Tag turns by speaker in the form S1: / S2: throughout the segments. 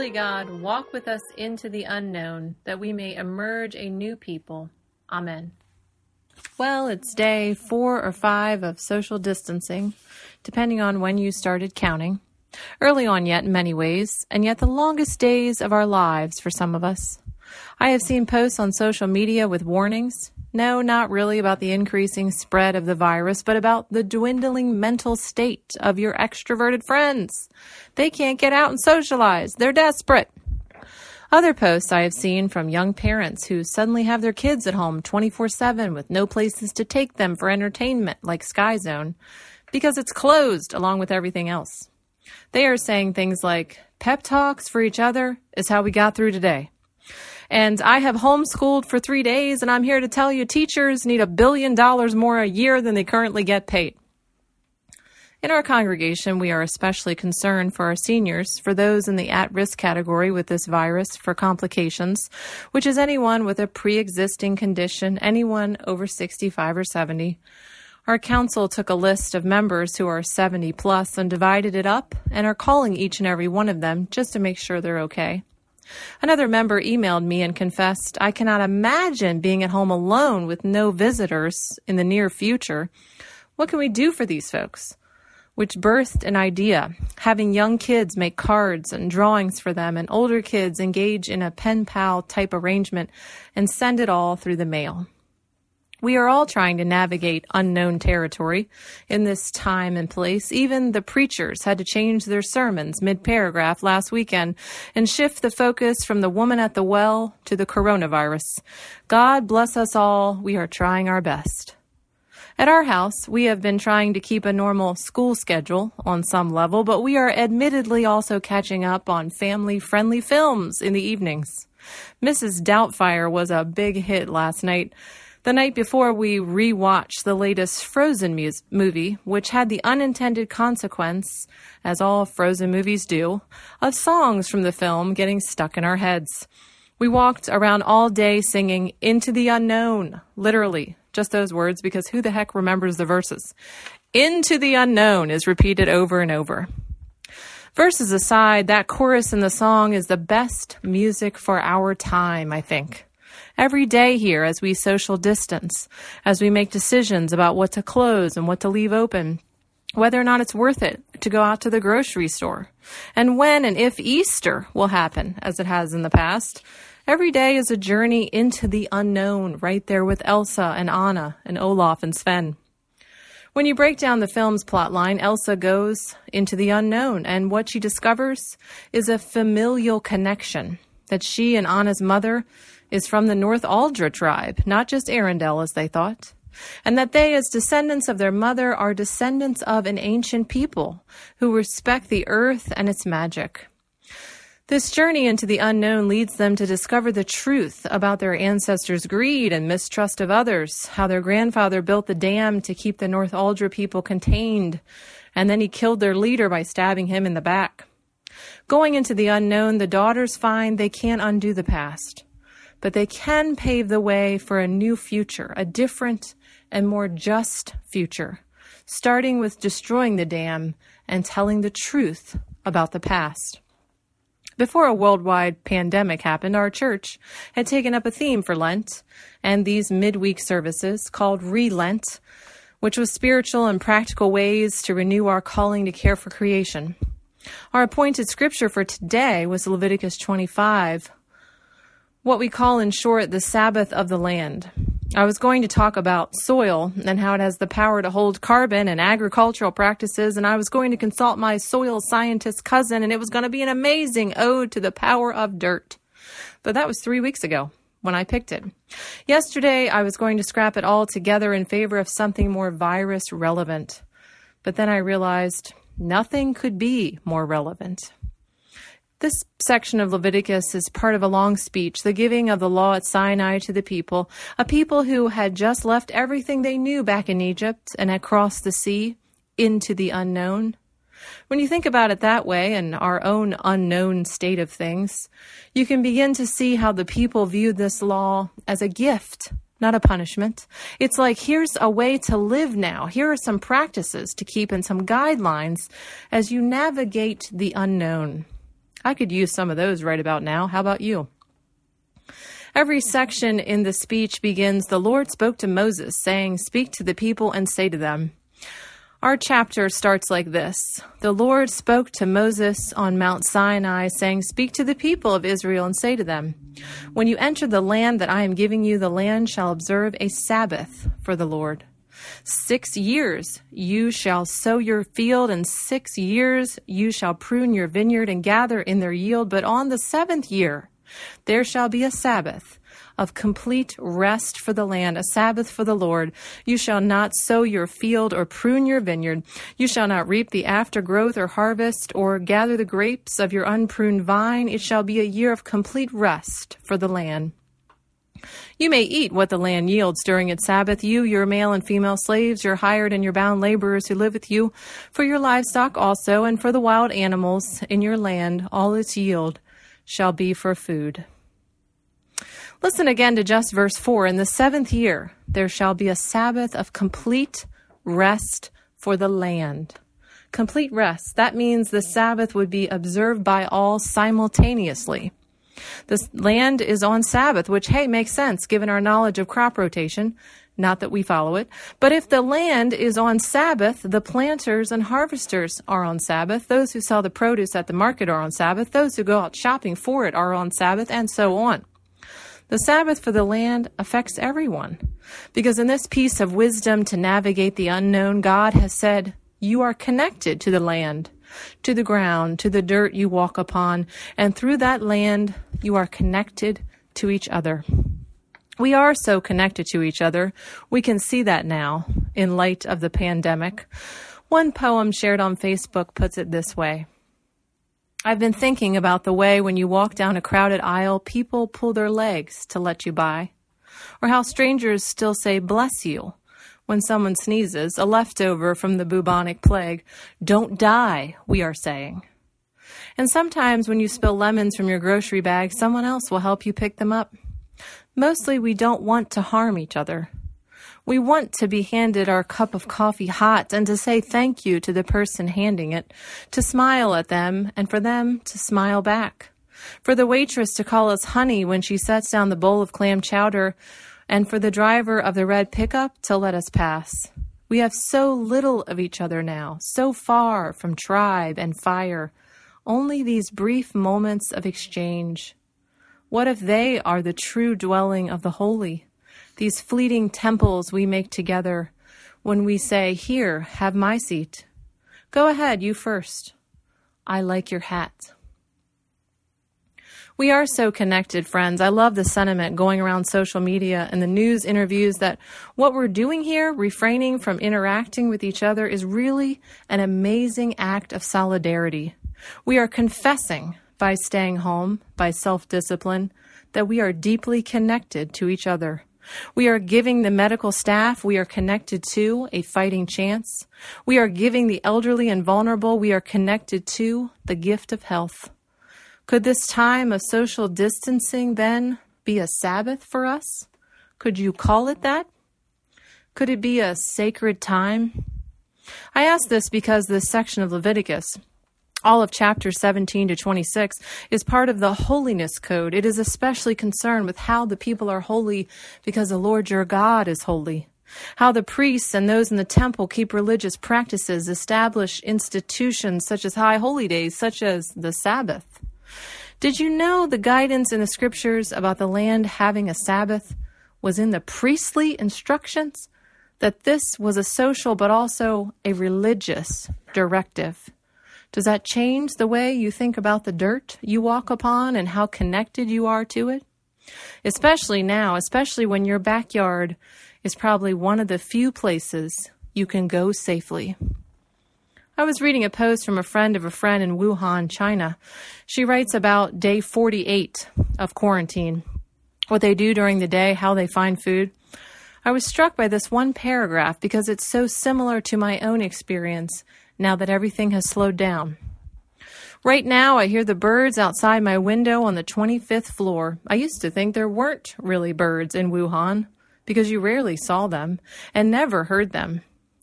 S1: Holy God, walk with us into the unknown that we may emerge a new people. Amen. Well, it's day four or five of social distancing, depending on when you started counting. Early on yet in many ways, and yet the longest days of our lives for some of us. I have seen posts on social media with warnings. No, not really about the increasing spread of the virus, but about the dwindling mental state of your extroverted friends. They can't get out and socialize. They're desperate. Other posts I have seen from young parents who suddenly have their kids at home 24 7 with no places to take them for entertainment like Sky Zone because it's closed along with everything else. They are saying things like, pep talks for each other is how we got through today. And I have homeschooled for three days, and I'm here to tell you teachers need a billion dollars more a year than they currently get paid. In our congregation, we are especially concerned for our seniors, for those in the at risk category with this virus for complications, which is anyone with a pre existing condition, anyone over 65 or 70. Our council took a list of members who are 70 plus and divided it up and are calling each and every one of them just to make sure they're okay. Another member emailed me and confessed, I cannot imagine being at home alone with no visitors in the near future. What can we do for these folks? Which birthed an idea having young kids make cards and drawings for them, and older kids engage in a pen pal type arrangement and send it all through the mail. We are all trying to navigate unknown territory in this time and place. Even the preachers had to change their sermons mid paragraph last weekend and shift the focus from the woman at the well to the coronavirus. God bless us all. We are trying our best. At our house, we have been trying to keep a normal school schedule on some level, but we are admittedly also catching up on family friendly films in the evenings. Mrs. Doubtfire was a big hit last night. The night before, we rewatched the latest Frozen mu- movie, which had the unintended consequence, as all Frozen movies do, of songs from the film getting stuck in our heads. We walked around all day singing Into the Unknown, literally, just those words, because who the heck remembers the verses? Into the Unknown is repeated over and over. Verses aside, that chorus in the song is the best music for our time, I think every day here as we social distance, as we make decisions about what to close and what to leave open, whether or not it's worth it to go out to the grocery store, and when and if Easter will happen, as it has in the past. Every day is a journey into the unknown, right there with Elsa and Anna and Olaf and Sven. When you break down the film's plotline, Elsa goes into the unknown, and what she discovers is a familial connection that she and Anna's mother is from the Northuldra tribe, not just Arendelle as they thought, and that they, as descendants of their mother, are descendants of an ancient people who respect the earth and its magic. This journey into the unknown leads them to discover the truth about their ancestors' greed and mistrust of others, how their grandfather built the dam to keep the Northuldra people contained, and then he killed their leader by stabbing him in the back. Going into the unknown, the daughters find they can't undo the past but they can pave the way for a new future, a different and more just future, starting with destroying the dam and telling the truth about the past. Before a worldwide pandemic happened, our church had taken up a theme for Lent and these midweek services called Relent, which was spiritual and practical ways to renew our calling to care for creation. Our appointed scripture for today was Leviticus 25, what we call in short the Sabbath of the land. I was going to talk about soil and how it has the power to hold carbon and agricultural practices, and I was going to consult my soil scientist cousin, and it was going to be an amazing ode to the power of dirt. But that was three weeks ago when I picked it. Yesterday, I was going to scrap it all together in favor of something more virus relevant. But then I realized nothing could be more relevant. This section of Leviticus is part of a long speech, the giving of the law at Sinai to the people, a people who had just left everything they knew back in Egypt and had crossed the sea into the unknown. When you think about it that way, in our own unknown state of things, you can begin to see how the people viewed this law as a gift, not a punishment. It's like, here's a way to live now. Here are some practices to keep and some guidelines as you navigate the unknown. I could use some of those right about now. How about you? Every section in the speech begins The Lord spoke to Moses, saying, Speak to the people and say to them. Our chapter starts like this The Lord spoke to Moses on Mount Sinai, saying, Speak to the people of Israel and say to them, When you enter the land that I am giving you, the land shall observe a Sabbath for the Lord. Six years you shall sow your field, and six years you shall prune your vineyard and gather in their yield. But on the seventh year there shall be a Sabbath of complete rest for the land, a Sabbath for the Lord. You shall not sow your field or prune your vineyard. You shall not reap the aftergrowth or harvest or gather the grapes of your unpruned vine. It shall be a year of complete rest for the land. You may eat what the land yields during its Sabbath, you, your male and female slaves, your hired and your bound laborers who live with you, for your livestock also, and for the wild animals in your land, all its yield shall be for food. Listen again to just verse 4. In the seventh year, there shall be a Sabbath of complete rest for the land. Complete rest. That means the Sabbath would be observed by all simultaneously. The land is on Sabbath, which, hey, makes sense given our knowledge of crop rotation. Not that we follow it. But if the land is on Sabbath, the planters and harvesters are on Sabbath. Those who sell the produce at the market are on Sabbath. Those who go out shopping for it are on Sabbath, and so on. The Sabbath for the land affects everyone. Because in this piece of wisdom to navigate the unknown, God has said, You are connected to the land to the ground, to the dirt you walk upon, and through that land you are connected to each other. We are so connected to each other. We can see that now in light of the pandemic. One poem shared on Facebook puts it this way. I've been thinking about the way when you walk down a crowded aisle, people pull their legs to let you by, or how strangers still say bless you when someone sneezes, a leftover from the bubonic plague. Don't die, we are saying. And sometimes when you spill lemons from your grocery bag, someone else will help you pick them up. Mostly we don't want to harm each other. We want to be handed our cup of coffee hot and to say thank you to the person handing it, to smile at them and for them to smile back. For the waitress to call us honey when she sets down the bowl of clam chowder and for the driver of the red pickup to let us pass. We have so little of each other now, so far from tribe and fire, only these brief moments of exchange. What if they are the true dwelling of the holy, these fleeting temples we make together when we say, Here, have my seat. Go ahead, you first. I like your hat. We are so connected, friends. I love the sentiment going around social media and the news interviews that what we're doing here, refraining from interacting with each other, is really an amazing act of solidarity. We are confessing by staying home, by self discipline, that we are deeply connected to each other. We are giving the medical staff we are connected to a fighting chance. We are giving the elderly and vulnerable we are connected to the gift of health. Could this time of social distancing then be a Sabbath for us? Could you call it that? Could it be a sacred time? I ask this because this section of Leviticus, all of chapter 17 to 26, is part of the holiness code. It is especially concerned with how the people are holy because the Lord your God is holy. How the priests and those in the temple keep religious practices, establish institutions such as high holy days, such as the Sabbath. Did you know the guidance in the scriptures about the land having a Sabbath was in the priestly instructions? That this was a social but also a religious directive. Does that change the way you think about the dirt you walk upon and how connected you are to it? Especially now, especially when your backyard is probably one of the few places you can go safely. I was reading a post from a friend of a friend in Wuhan, China. She writes about day 48 of quarantine, what they do during the day, how they find food. I was struck by this one paragraph because it's so similar to my own experience now that everything has slowed down. Right now, I hear the birds outside my window on the 25th floor. I used to think there weren't really birds in Wuhan because you rarely saw them and never heard them.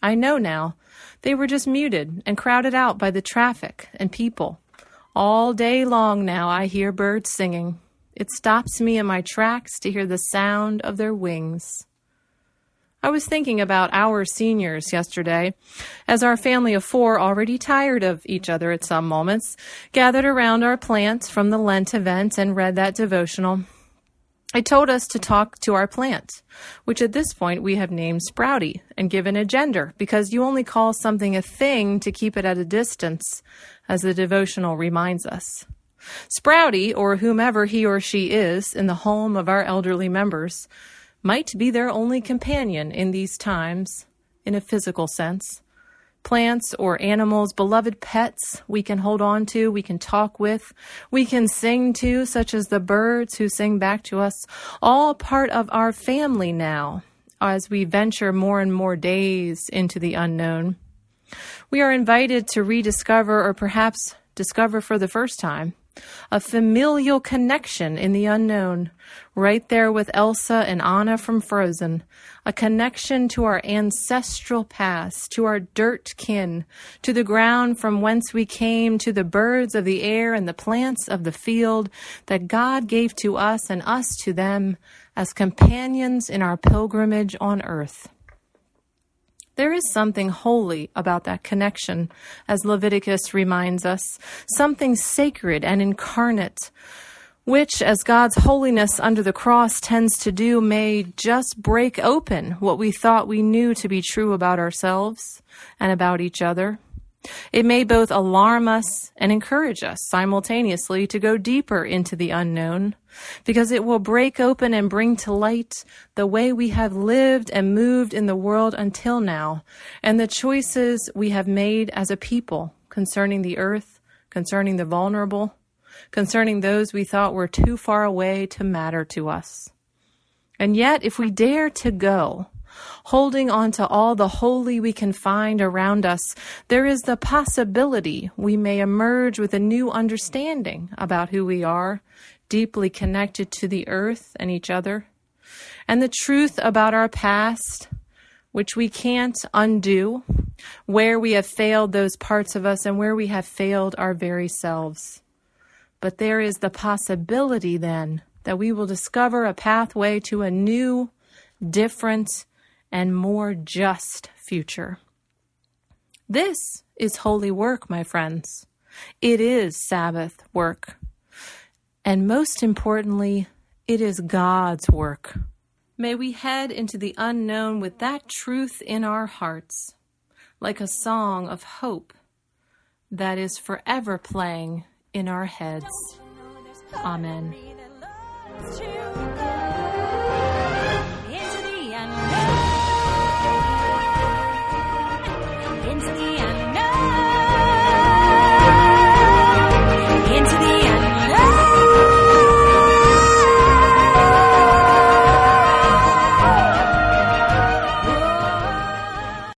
S1: I know now they were just muted and crowded out by the traffic and people. All day long now I hear birds singing. It stops me in my tracks to hear the sound of their wings. I was thinking about our seniors yesterday, as our family of four, already tired of each other at some moments, gathered around our plants from the Lent event and read that devotional. It told us to talk to our plant, which at this point we have named Sprouty and given a gender because you only call something a thing to keep it at a distance, as the devotional reminds us. Sprouty, or whomever he or she is in the home of our elderly members, might be their only companion in these times, in a physical sense. Plants or animals, beloved pets we can hold on to, we can talk with, we can sing to, such as the birds who sing back to us, all part of our family now as we venture more and more days into the unknown. We are invited to rediscover or perhaps discover for the first time a familial connection in the unknown, right there with Elsa and Anna from Frozen, a connection to our ancestral past, to our dirt kin, to the ground from whence we came, to the birds of the air and the plants of the field that God gave to us and us to them as companions in our pilgrimage on earth. There is something holy about that connection, as Leviticus reminds us, something sacred and incarnate, which, as God's holiness under the cross tends to do, may just break open what we thought we knew to be true about ourselves and about each other. It may both alarm us and encourage us simultaneously to go deeper into the unknown, because it will break open and bring to light the way we have lived and moved in the world until now, and the choices we have made as a people concerning the earth, concerning the vulnerable, concerning those we thought were too far away to matter to us. And yet, if we dare to go, holding on to all the holy we can find around us, there is the possibility we may emerge with a new understanding about who we are, deeply connected to the earth and each other, and the truth about our past, which we can't undo, where we have failed those parts of us and where we have failed our very selves. But there is the possibility then that we will discover a pathway to a new, different, and more just future. This is holy work, my friends. It is Sabbath work. And most importantly, it is God's work. May we head into the unknown with that truth in our hearts, like a song of hope that is forever playing in our heads. Amen.